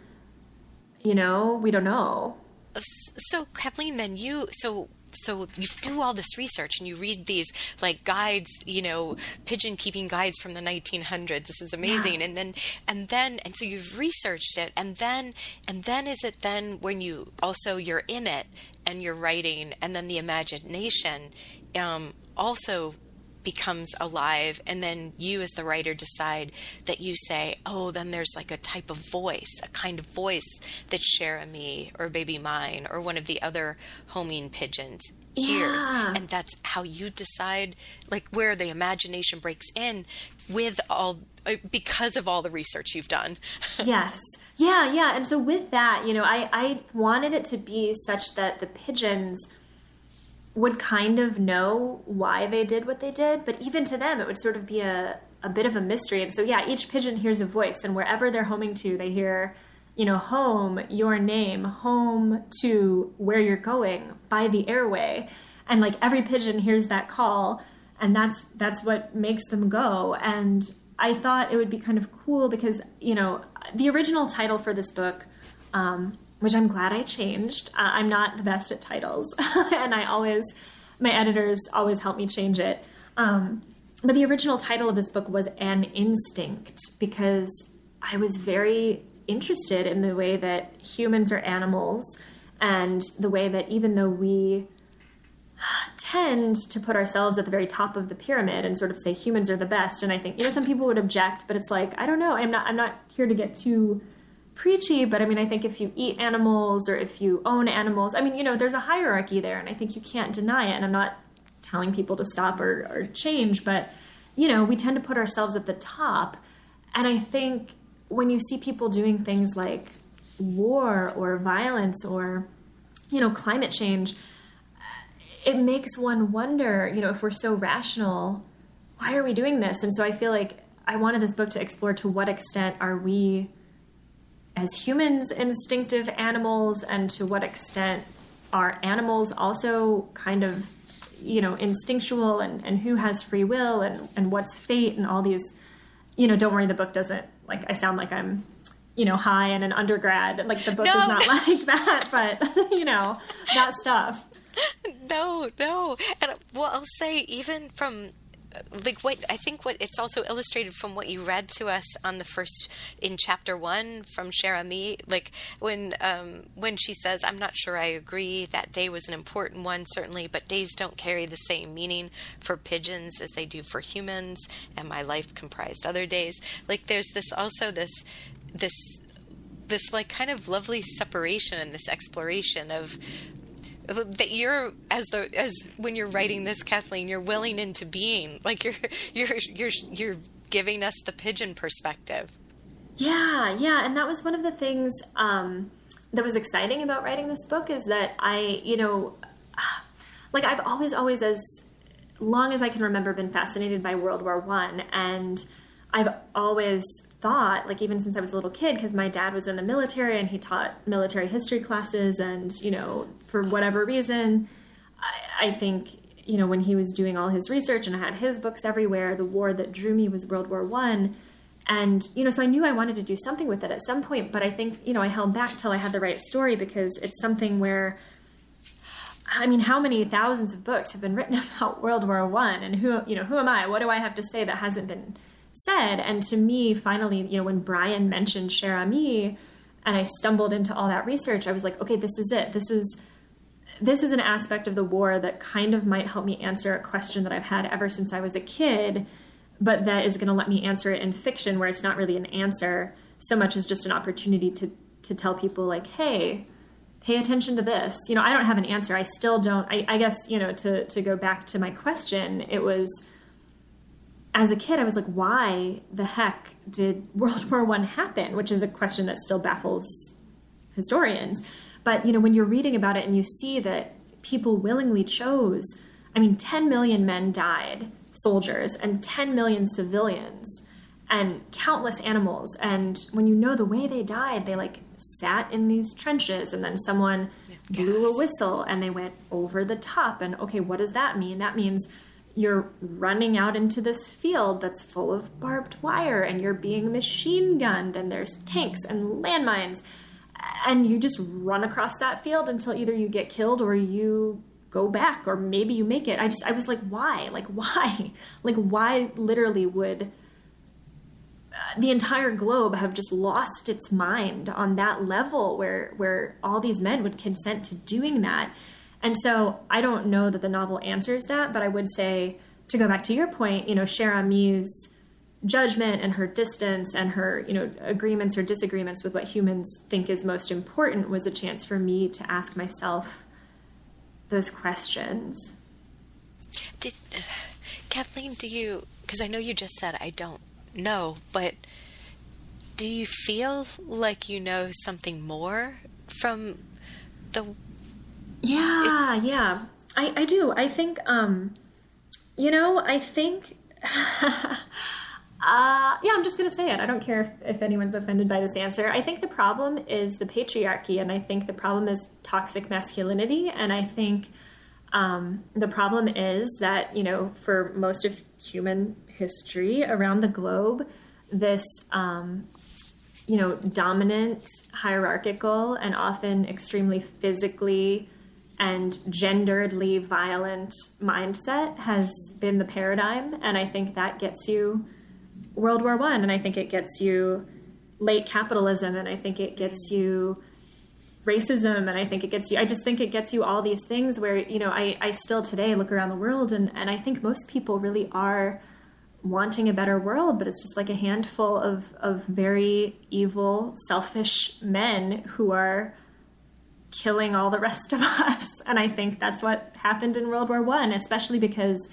You know we don't know. So kathleen then you so so you do all this research and you read these like guides you know pigeon keeping guides from the 1900s this is amazing. Yeah. and then and then and so you've researched it. And then and then is it then when you also you're in it and you're writing and then the imagination um, also becomes alive and then you as the writer decide that you say oh then there's like a type of voice a kind of voice that Cher-Ami or baby mine or one of the other homing pigeons hears. Yeah. and that's how you decide like where the imagination breaks in with all uh, because of all the research you've done. Yes. Yeah yeah. And so with that you know i i wanted it to be such that the pigeons would kind of know why they did what they did, but even to them, it would sort of be a, a bit of a mystery. And so, yeah, each pigeon hears a voice, and wherever they're homing to, they hear, you know, home, your name, home to where you're going by the airway. And like every pigeon hears that call, and that's that's what makes them go. And I thought it would be kind of cool because, you know, the original title for this book um, which I'm glad I changed. Uh, I'm not the best at titles, and I always, my editors always help me change it. Um, but the original title of this book was An Instinct because I was very interested in the way that humans are animals and the way that even though we tend to put ourselves at the very top of the pyramid and sort of say humans are the best and i think you know some people would object but it's like i don't know i'm not i'm not here to get too preachy, but I mean, I think if you eat animals or if you own animals, I mean, you know, there's a hierarchy there, and I think you can't deny it. And I'm not telling people to stop or, or change, but, you know, we tend to put ourselves at the top. And I think when you see people doing things like war or violence or, you know, climate change, it makes one wonder, you know, if we're so rational, why are we doing this? And so I feel like I wanted this book to explore to what extent are we as humans instinctive animals and to what extent are animals also kind of you know instinctual and, and who has free will and, and what's fate and all these you know don't worry the book doesn't like i sound like i'm you know high and an undergrad like the book no. is not like that but you know that stuff no no and well i'll say even from like what I think what it's also illustrated from what you read to us on the first in chapter one from Cher-Ami, like when um, when she says, "I'm not sure I agree. That day was an important one, certainly, but days don't carry the same meaning for pigeons as they do for humans, and my life comprised other days." Like there's this also this this this like kind of lovely separation and this exploration of that you're as the as when you're writing this kathleen you're willing into being. Like you're you're you're you're giving us the pigeon perspective. Yeah yeah. And that was one of the things um, that was exciting about writing this book is that i you know like i've always always as long as i can remember been fascinated by world war one. And i've always thought, like even since I was a little kid, because my dad was in the military and he taught military history classes, and you know, for whatever reason, I, I think you know when he was doing all his research and I had his books everywhere, the war that drew me was World War One. And you know, so I knew I wanted to do something with it at some point, but I think you know I held back till I had the right story because it's something where I mean, how many thousands of books have been written about World War One, and who you know who am I? What do I have to say that hasn't been said. And to me, finally, you know, when Brian mentioned Cher-Ami and I stumbled into all that research, I was like, okay, this is it. This is this is an aspect of the war that kind of might help me answer a question that I've had ever since I was a kid. but that is going to let me answer it in fiction where it's not really an answer so much as just an opportunity to to tell people like hey pay attention to this you know i don't have an answer i still don't i, I guess you know to to go back to my question it was as a kid i was like why the heck did world war one happen which is a question that still baffles historians but you know when you're reading about it and you see that people willingly chose i mean 10 million men died soldiers and 10 million civilians and countless animals. And when you know the way they died, they like sat in these trenches and then someone blew a whistle and they went over the top. And okay, what does that mean? That means you're running out into this field that's full of barbed wire and you're being machine gunned and there's tanks and landmines and you just run across that field until either you get killed or you go back or maybe you make it. I just I was like why? Like why? Like why literally would uh, the entire globe have just lost its mind on that level where where all these men would consent to doing that. And so I don't know that the novel answers that, but I would say to go back to your point, you know, Cher Ami's judgment and her distance and her, you know, agreements or disagreements with what humans think is most important was a chance for me to ask myself those questions. Did Kathleen, do you because I know you just said I don't know, but do you feel like you know something more from the Yeah, yeah. I I do. I think um you know, I think Uh, yeah, I'm just going to say it. I don't care if, if anyone's offended by this answer. I think the problem is the patriarchy, and I think the problem is toxic masculinity, and I think um, the problem is that, you know, for most of human history around the globe, this, um, you know, dominant, hierarchical, and often extremely physically and genderedly violent mindset has been the paradigm. And I think that gets you World War One, and I think it gets you late capitalism, and I think it gets you racism, and I think it gets you. I just think it gets you all these things where you know I I still today look around the world, and and I think most people really are wanting a better world, but it's just like a handful of of very evil, selfish men who are killing all the rest of us. And I think that's what happened in World War One, especially because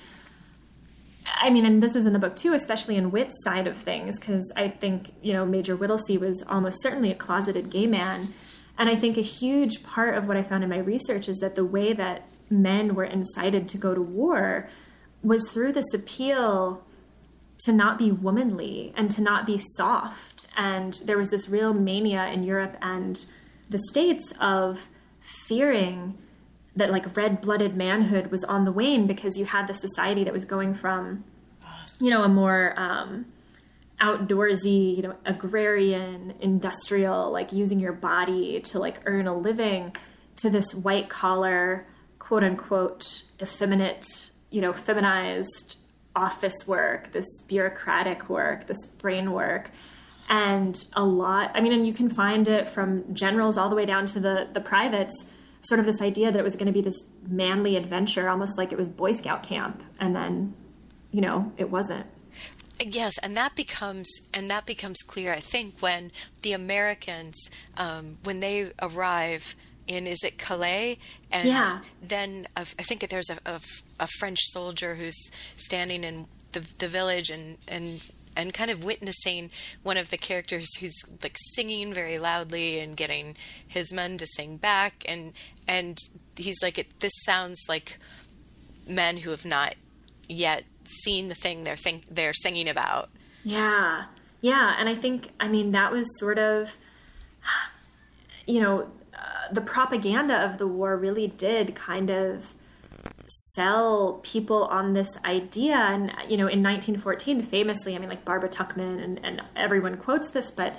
I mean, and this is in the book too, especially in Whit's side of things, because I think, you know, Major Whittlesey was almost certainly a closeted gay man. And I think a huge part of what I found in my research is that the way that men were incited to go to war was through this appeal to not be womanly and to not be soft. And there was this real mania in Europe and the States of fearing that like red-blooded manhood was on the wane because you had the society that was going from you know a more um, outdoorsy you know agrarian industrial like using your body to like earn a living to this white collar quote unquote effeminate you know feminized office work this bureaucratic work this brain work and a lot i mean and you can find it from generals all the way down to the the privates sort of this idea that it was going to be this manly adventure, almost like it was Boy Scout camp, and then, you know, it wasn't. Yes, and that becomes and that becomes clear. I think when the Americans, um, when they arrive in is it Calais, and yeah. then I think there's a, a, a French soldier who's standing in the the village and and and kind of witnessing one of the characters who's like singing very loudly and getting his men to sing back. And and he's like it, this sounds like men who have not yet seen the thing they're think they're singing about. Yeah. Yeah. And i think i mean that was sort of you know uh, the propaganda of the war really did kind of sell people on this idea. And, you know, in 1914, famously, I mean, like Barbara Tuchman and, and everyone quotes this, but,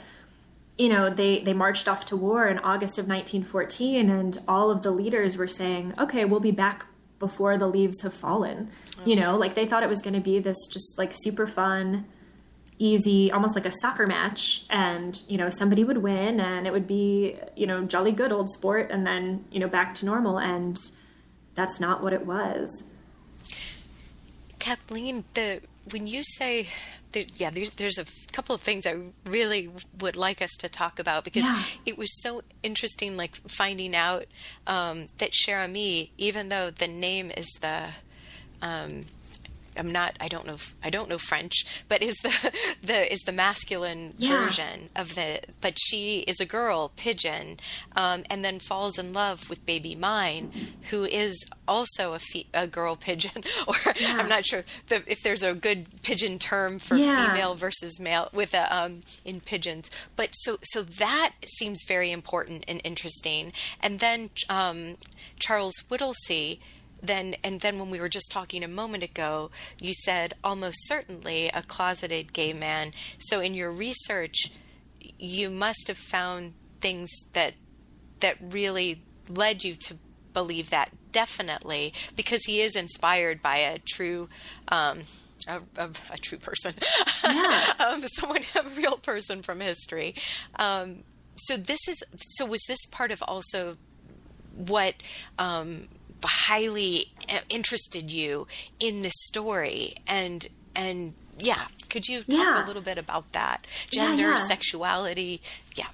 you know, they, they marched off to war in August of 1914, and all of the leaders were saying, okay, we'll be back before the leaves have fallen. Mm-hmm. You know, like they thought it was going to be this just like super fun, easy, almost like a soccer match. And, you know, somebody would win and it would be, you know, jolly good old sport and then, you know, back to normal. And, that's not what it was. Kathleen, the when you say yeah, there's there's a couple of things I really would like us to talk about because Yeah. it was so interesting, like finding out um, that Cher Ami, even though the name is the um, I'm not. I don't know. I don't know French, but is the the is the masculine Yeah. version of the. But she is a girl pigeon, um, and then falls in love with Baby Mine, who is also a fe- a girl pigeon. Or I'm not sure the, if there's a good pigeon term for Yeah. female versus male with a um, in pigeons. But so so that seems very important and interesting. And then um, Charles Whittlesey then and then when we were just talking a moment ago you said almost certainly a closeted gay man. So in your research you must have found things that that really led you to believe that definitely because he is inspired by a true um a, a, a true person. Yeah. um, someone a real person from history. Um so this is so was this part of also what um, highly uh, interested you in this story and and yeah could you talk Yeah. a little bit about that gender yeah. sexuality yeah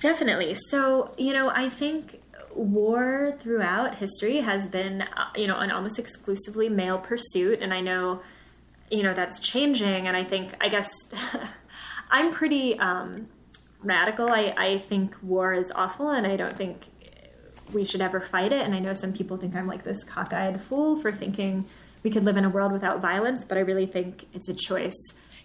Definitely. So, you know, I think war throughout history has been, uh, you know, an almost exclusively male pursuit. And I know, you know, that's changing. And I think, I guess, I'm pretty um, radical. I, I think war is awful and I don't think we should ever fight it. And I know some people think I'm like this cockeyed fool for thinking we could live in a world without violence, but I really think it's a choice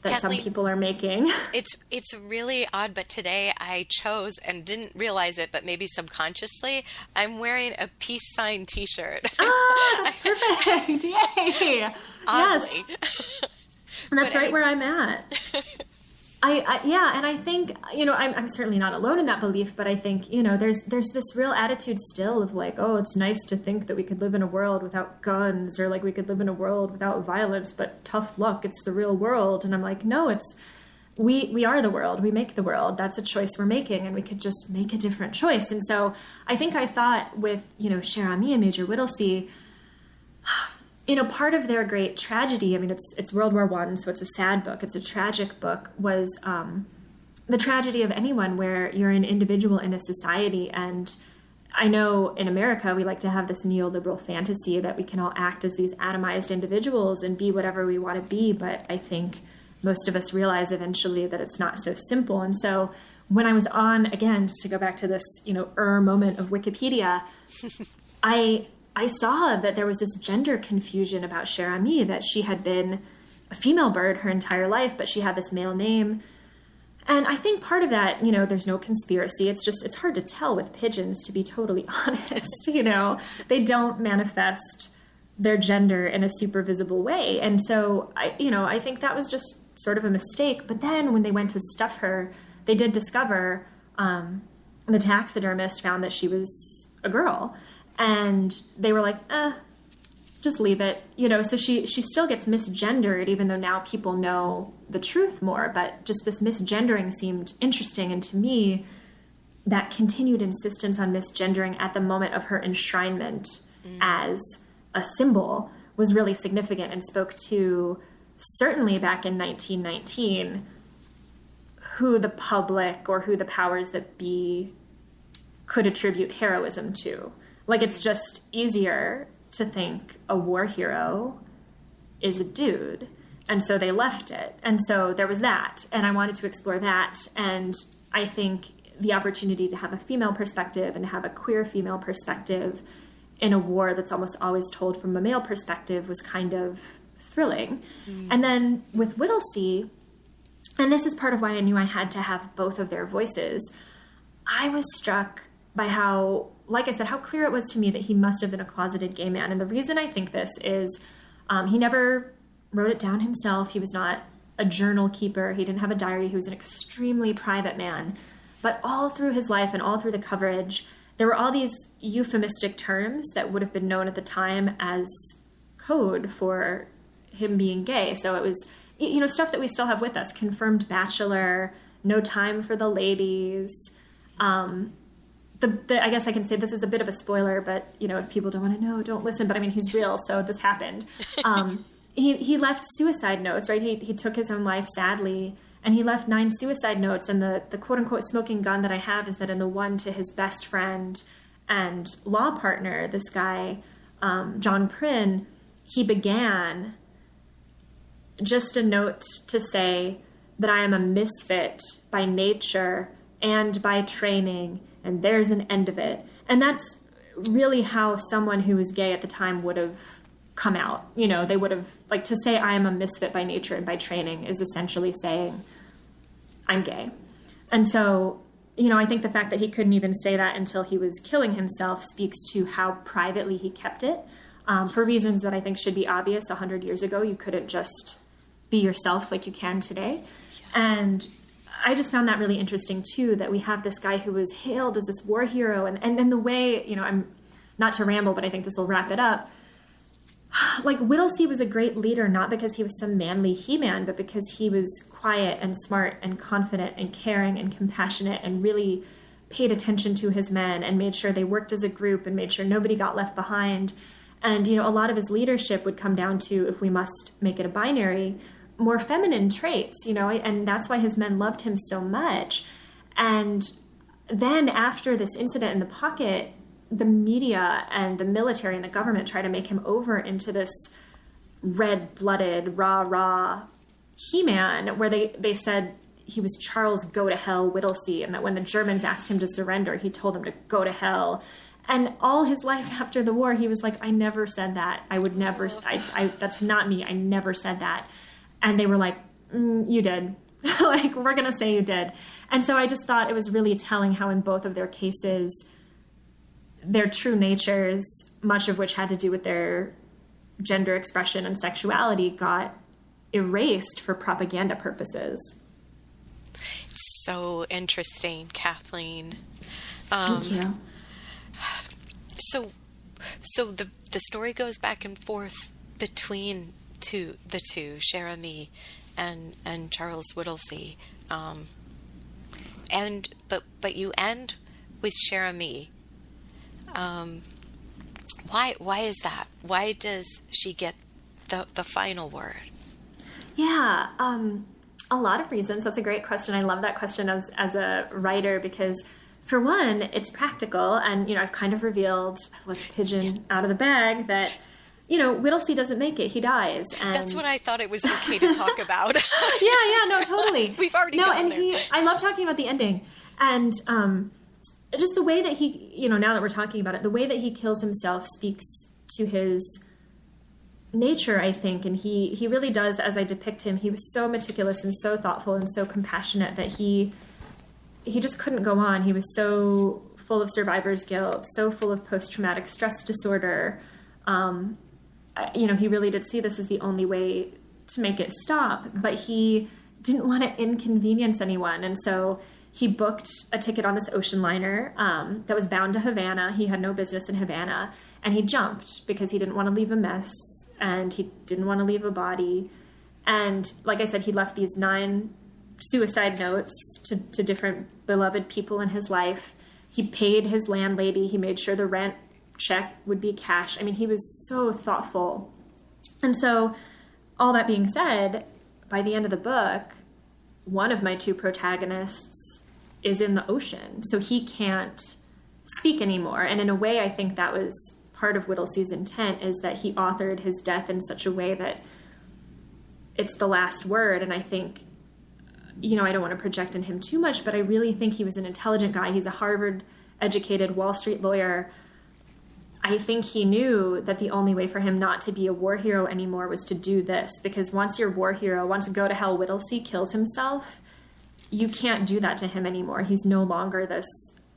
that Kathleen- some people are making. it's it's really odd but today i chose and didn't realize it but maybe subconsciously i'm wearing a peace sign t-shirt ah, that's perfect. Yay. oddly Yes. And that's But right I- where I'm at. I, I yeah, and I think you know I'm, I'm certainly not alone in that belief, but I think you know there's there's this real attitude still of like oh it's nice to think that we could live in a world without guns or like we could live in a world without violence, but tough luck, it's the real world, and I'm like no, it's we we are the world, we make the world. That's a choice we're making, and we could just make a different choice. And so I think I thought with you know Cher Ami and Major Whittlesey you know part of their great tragedy i mean it's it's world war one so it's a sad book it's a tragic book was um, the tragedy of anyone where you're an individual in a society. And i know in america we like to have this neoliberal fantasy that we can all act as these atomized individuals and be whatever we want to be but i think most of us realize eventually that it's not so simple. And so when i was on again just to go back to this you know er moment of wikipedia I I saw that there was this gender confusion about Cher Ami that she had been a female bird her entire life, but she had this male name. And I think part of that, you know, there's no conspiracy. It's just it's hard to tell with pigeons, to be totally honest. You know, they don't manifest their gender in a super visible way, and so I, you know, I think that was just sort of a mistake. But then when they went to stuff her, they did discover um, the taxidermist found that she was a girl, and they were like, eh, just leave it you know so she she still gets misgendered even though now people know the truth more but just this misgendering seemed interesting and to me that continued insistence on misgendering at the moment of her enshrinement as a symbol was really significant and spoke to certainly back in 1919 who the public or who the powers that be could attribute heroism to. Like it's just easier to think a war hero is a dude. And so they left it. And so there was that. And I wanted to explore that. And I think the opportunity to have a female perspective and to have a queer female perspective in a war that's almost always told from a male perspective was kind of thrilling. Mm. And then with Whittlesey, and this is part of why I knew I had to have both of their voices. I was struck by how, like I said, how clear it was to me that he must have been a closeted gay man. And the reason I think this is um, he never wrote it down himself. He was not a journal keeper, he didn't have a diary. He was an extremely private man. But all through his life and all through the coverage, there were all these euphemistic terms that would have been known at the time as code for him being gay. So it was, you know, stuff that we still have with us confirmed bachelor, no time for the ladies. Um, the, the, I guess I can say this is a bit of a spoiler, but you know, if people don't want to know, don't listen. But I mean, he's real, so this happened. Um, he he left suicide notes, right? He he took his own life sadly, and he left nine suicide notes. And the the quote unquote smoking gun that I have is that in the one to his best friend and law partner, this guy um, John Prynne, he began just a note to say that I am a misfit by nature and by training, and there's an end of it. And that's really how someone who was gay at the time would have come out. You know, they would have, like, to say I am a misfit by nature and by training is essentially saying I'm gay. And so, you know, I think the fact that he couldn't even say that until he was killing himself speaks to how privately he kept it. Um, for reasons that I think should be obvious. 100 years ago, you couldn't just be yourself like you can today. And I just found that really interesting too that we have this guy who was hailed as this war hero and and then the way, you know, I'm not to ramble, but I think this will wrap it up. Like Whittlesey was a great leader not because he was some manly he-man, but because he was quiet and smart and confident and caring and compassionate and really paid attention to his men and made sure they worked as a group and made sure nobody got left behind. And you know, a lot of his leadership would come down to if we must make it a binary, more feminine traits, you know, and that's why his men loved him so much. And then after this incident in the pocket, the media and the military and the government try to make him over into this red blooded, rah rah He Man, where they, they said he was Charles Go to Hell Whittlesey, and that when the Germans asked him to surrender, he told them to go to hell. And all his life after the war, he was like, I never said that. I would never, I, I, that's not me. I never said that and they were like, mm, "You did." like we're going to say you did. And so I just thought it was really telling how in both of their cases their true natures, much of which had to do with their gender expression and sexuality got erased for propaganda purposes. It's So interesting, Kathleen. Um, Thank you. So, so the the story goes back and forth between two, the two, Cher Ami and and Charles Whittlesey. Um, and but but you end with Cher Ami. Um, why why is that? Why does she get the the final word? Yeah, um, a lot of reasons. That's a great question. I love that question as as a writer because for one, it's practical, and you know I've kind of revealed, let the pigeon out of the bag that you know, Whittlesey doesn't make it; he dies. And... That's what I thought it was okay to talk about. yeah, yeah, no, totally. We've already no, and there. he. I love talking about the ending, and um, just the way that he, you know, now that we're talking about it, the way that he kills himself speaks to his nature, I think, and he he really does. As I depict him, he was so meticulous and so thoughtful and so compassionate that he he just couldn't go on. He was so full of survivor's guilt, so full of post traumatic stress disorder. Um, you know, he really did see this as the only way to make it stop, but he didn't want to inconvenience anyone. And so he booked a ticket on this ocean liner um, that was bound to Havana. He had no business in Havana. And he jumped because he didn't want to leave a mess and he didn't want to leave a body. And like I said, he left these nine suicide notes to, to different beloved people in his life. He paid his landlady, he made sure the rent check would be cash. I mean, he was so thoughtful. And so, all that being said, by the end of the book, one of my two protagonists is in the ocean. So he can't speak anymore. And in a way, I think that was part of Whittlesey's intent is that he authored his death in such a way that it's the last word. And I think, you know, I don't want to project in him too much, but I really think he was an intelligent guy. He's a Harvard educated Wall Street lawyer I think he knew that the only way for him not to be a war hero anymore was to do this because once you're war hero, once Go to Hell Whittlesey kills himself, you can't do that to him anymore. He's no longer this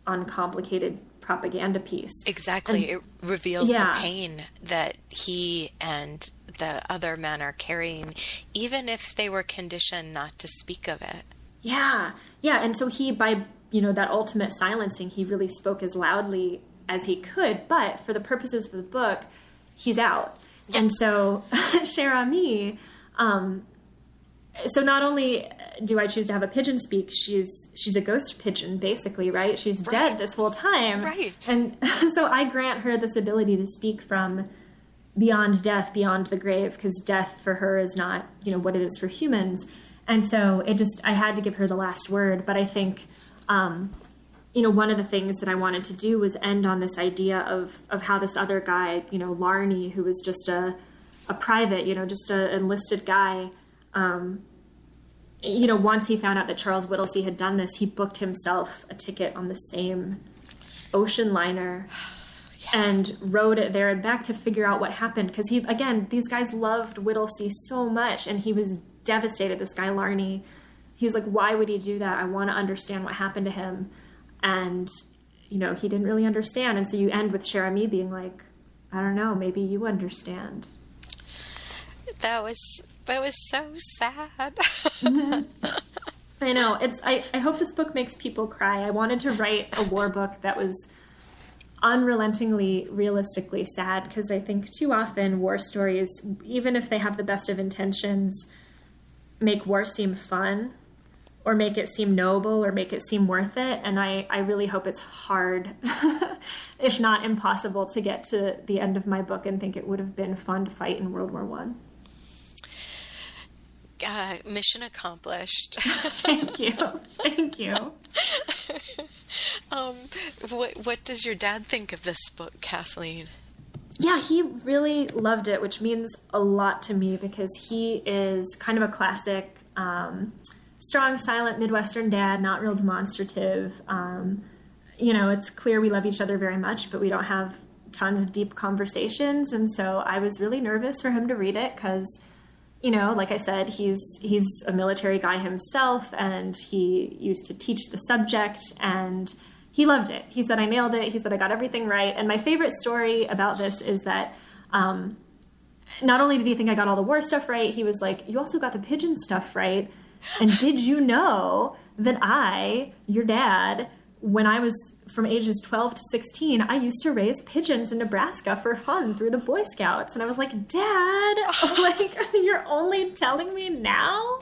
uncomplicated propaganda piece. Exactly. And, it reveals yeah. the pain that he and the other men are carrying, even if they were conditioned not to speak of it. Yeah. Yeah. And so he, by, you know, that ultimate silencing, he really spoke as loudly as he could, but for the purposes of the book, he's out. Yes. And so, Cher Ami, um, so not only do I choose to have a pigeon speak, she's she's a ghost pigeon, basically, right? She's right. dead this whole time, right? And so I grant her this ability to speak from beyond death, beyond the grave, because death for her is not, you know, what it is for humans. And so it just, I had to give her the last word. But I think, um, you know, one of the things that I wanted to do was end on this idea of of how this other guy, you know, Larney, who was just a a private, you know, just an enlisted guy. Um, you know, once he found out that Charles Whittlesey had done this, he booked himself a ticket on the same ocean liner yes. and rode it there and back to figure out what happened. Because he, again, these guys loved Whittlesey so much, and he was devastated. This guy Larney, he was like, "Why would he do that? I want to understand what happened to him." And you know, he didn't really understand. And so you end with Ami being like, "I don't know, maybe you understand." That was that was so sad. mm-hmm. I know. It's I, I hope this book makes people cry. I wanted to write a war book that was unrelentingly realistically sad because I think too often war stories, even if they have the best of intentions, make war seem fun or make it seem noble or make it seem worth it. And I, I really hope it's hard, if not impossible, to get to the end of my book and think it would have been fun to fight in World War One. Uh, mission accomplished. Thank you. Thank you. um, what what does your dad think of this book, Kathleen? Yeah, he really loved it, which means a lot to me because he is kind of a classic, um, strong, silent Midwestern dad, not real demonstrative. Um, you know, it's clear we love each other very much, but we don't have tons of deep conversations. And so I was really nervous for him to read it because you know, like I said, he's he's a military guy himself, and he used to teach the subject, and he loved it. He said I nailed it. He said I got everything right. And my favorite story about this is that. Um, not only did he think I got all the war stuff right, he was like, "You also got the pigeon stuff right." And did you know that I, your dad, when I was from ages 12 to 16, I used to raise pigeons in Nebraska for fun through the Boy Scouts. And I was like, Dad, like, you're only telling me now?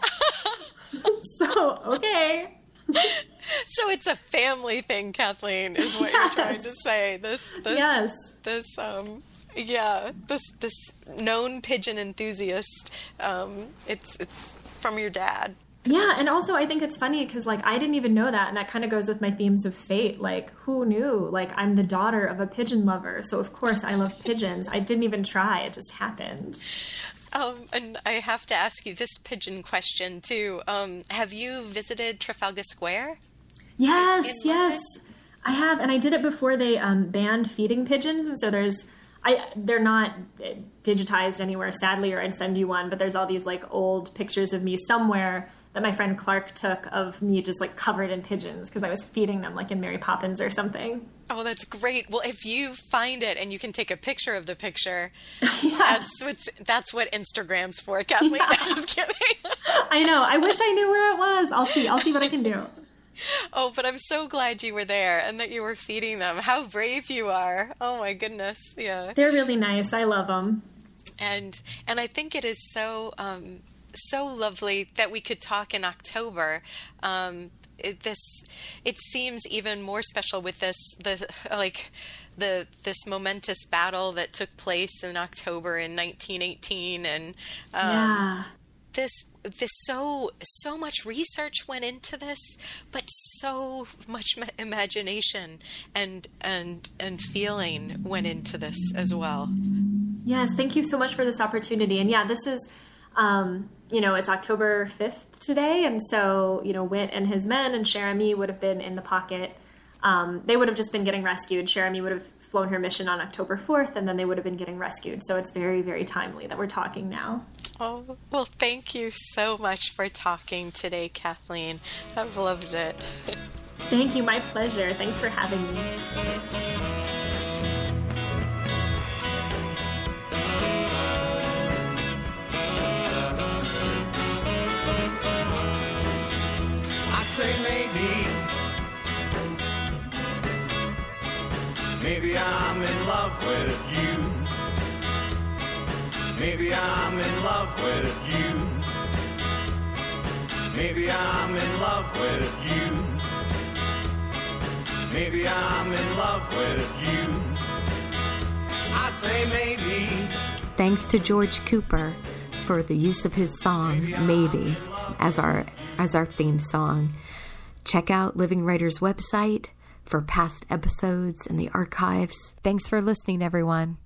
so, okay. So it's a family thing, Kathleen, is what yes. you're trying to say. This, this, yes. This, um, yeah, this this known pigeon enthusiast. Um, it's it's from your dad. Yeah, and also I think it's funny because like I didn't even know that, and that kind of goes with my themes of fate. Like, who knew? Like, I'm the daughter of a pigeon lover, so of course I love pigeons. I didn't even try; it just happened. Um, and I have to ask you this pigeon question too. Um, have you visited Trafalgar Square? Yes, yes, I have, and I did it before they um, banned feeding pigeons, and so there's. I, they're not digitized anywhere, sadly, or I'd send you one. But there's all these like old pictures of me somewhere that my friend Clark took of me just like covered in pigeons because I was feeding them like in Mary Poppins or something. Oh, that's great. Well, if you find it and you can take a picture of the picture, yes. that's, that's what Instagram's for, Kathleen. Yeah. I'm just kidding. I know. I wish I knew where it was. I'll see. I'll see what I can do. Oh, but I'm so glad you were there and that you were feeding them. How brave you are. Oh my goodness. Yeah. They're really nice. I love them. And and I think it is so um, so lovely that we could talk in October. Um, it, this it seems even more special with this the like the this momentous battle that took place in October in 1918 and um, yeah. this this so so much research went into this but so much imagination and and and feeling went into this as well yes thank you so much for this opportunity and yeah this is um, you know, it's October 5th today, and so, you know, Whit and his men and Cher Ami would have been in the pocket. Um, they would have just been getting rescued. Cher Ami would have flown her mission on October 4th, and then they would have been getting rescued. So it's very, very timely that we're talking now. Oh, well, thank you so much for talking today, Kathleen. I've loved it. thank you. My pleasure. Thanks for having me. Say maybe. Maybe I'm in love with you. Maybe I'm in love with you. Maybe I'm in love with you. Maybe I'm in love with you. I say maybe. Thanks to George Cooper for the use of his song Maybe as our as our theme song. Check out Living Writers website for past episodes and the archives. Thanks for listening everyone.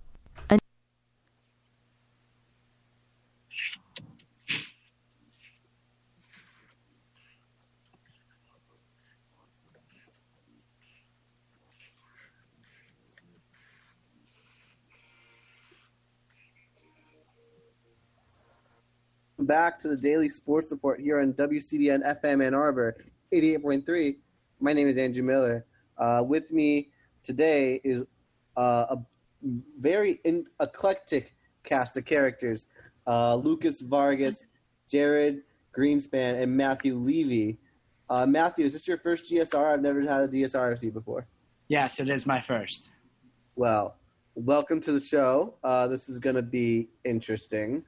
back to the daily sports report here on WCBN FM Ann Arbor 88.3. My name is Andrew Miller. Uh, with me today is uh, a very in- eclectic cast of characters uh, Lucas Vargas, Jared Greenspan, and Matthew Levy. Uh, Matthew, is this your first DSR? I've never had a DSR with you before. Yes, it is my first. Well, welcome to the show. Uh, this is going to be interesting.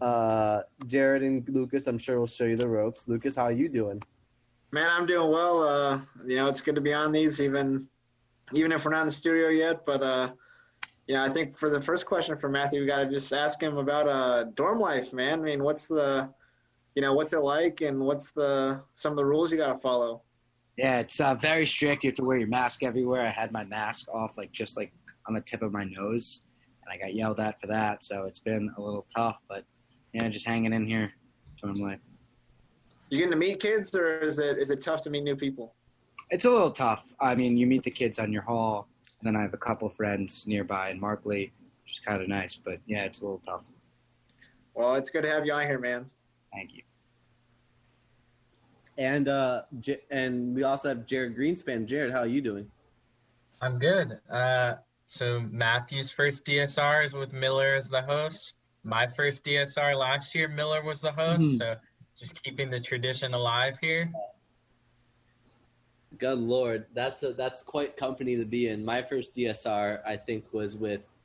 Uh, Jared and Lucas, I'm sure will show you the ropes. Lucas, how are you doing? Man, I'm doing well. Uh, you know, it's good to be on these, even even if we're not in the studio yet. But uh, you know, I think for the first question for Matthew, we got to just ask him about uh, dorm life, man. I mean, what's the, you know, what's it like, and what's the some of the rules you got to follow? Yeah, it's uh, very strict. You have to wear your mask everywhere. I had my mask off, like just like on the tip of my nose, and I got yelled at for that. So it's been a little tough, but yeah, just hanging in here, dorm life. You getting to meet kids, or is it is it tough to meet new people? It's a little tough. I mean, you meet the kids on your hall, and then I have a couple friends nearby in Markley, which is kind of nice. But yeah, it's a little tough. Well, it's good to have you on here, man. Thank you. And uh, J- and we also have Jared Greenspan. Jared, how are you doing? I'm good. Uh, so Matthew's first DSR is with Miller as the host. My first DSR last year, Miller was the host. Mhm. So just keeping the tradition alive here. Good lord, that's a, that's quite company to be in. My first DSR, I think, was with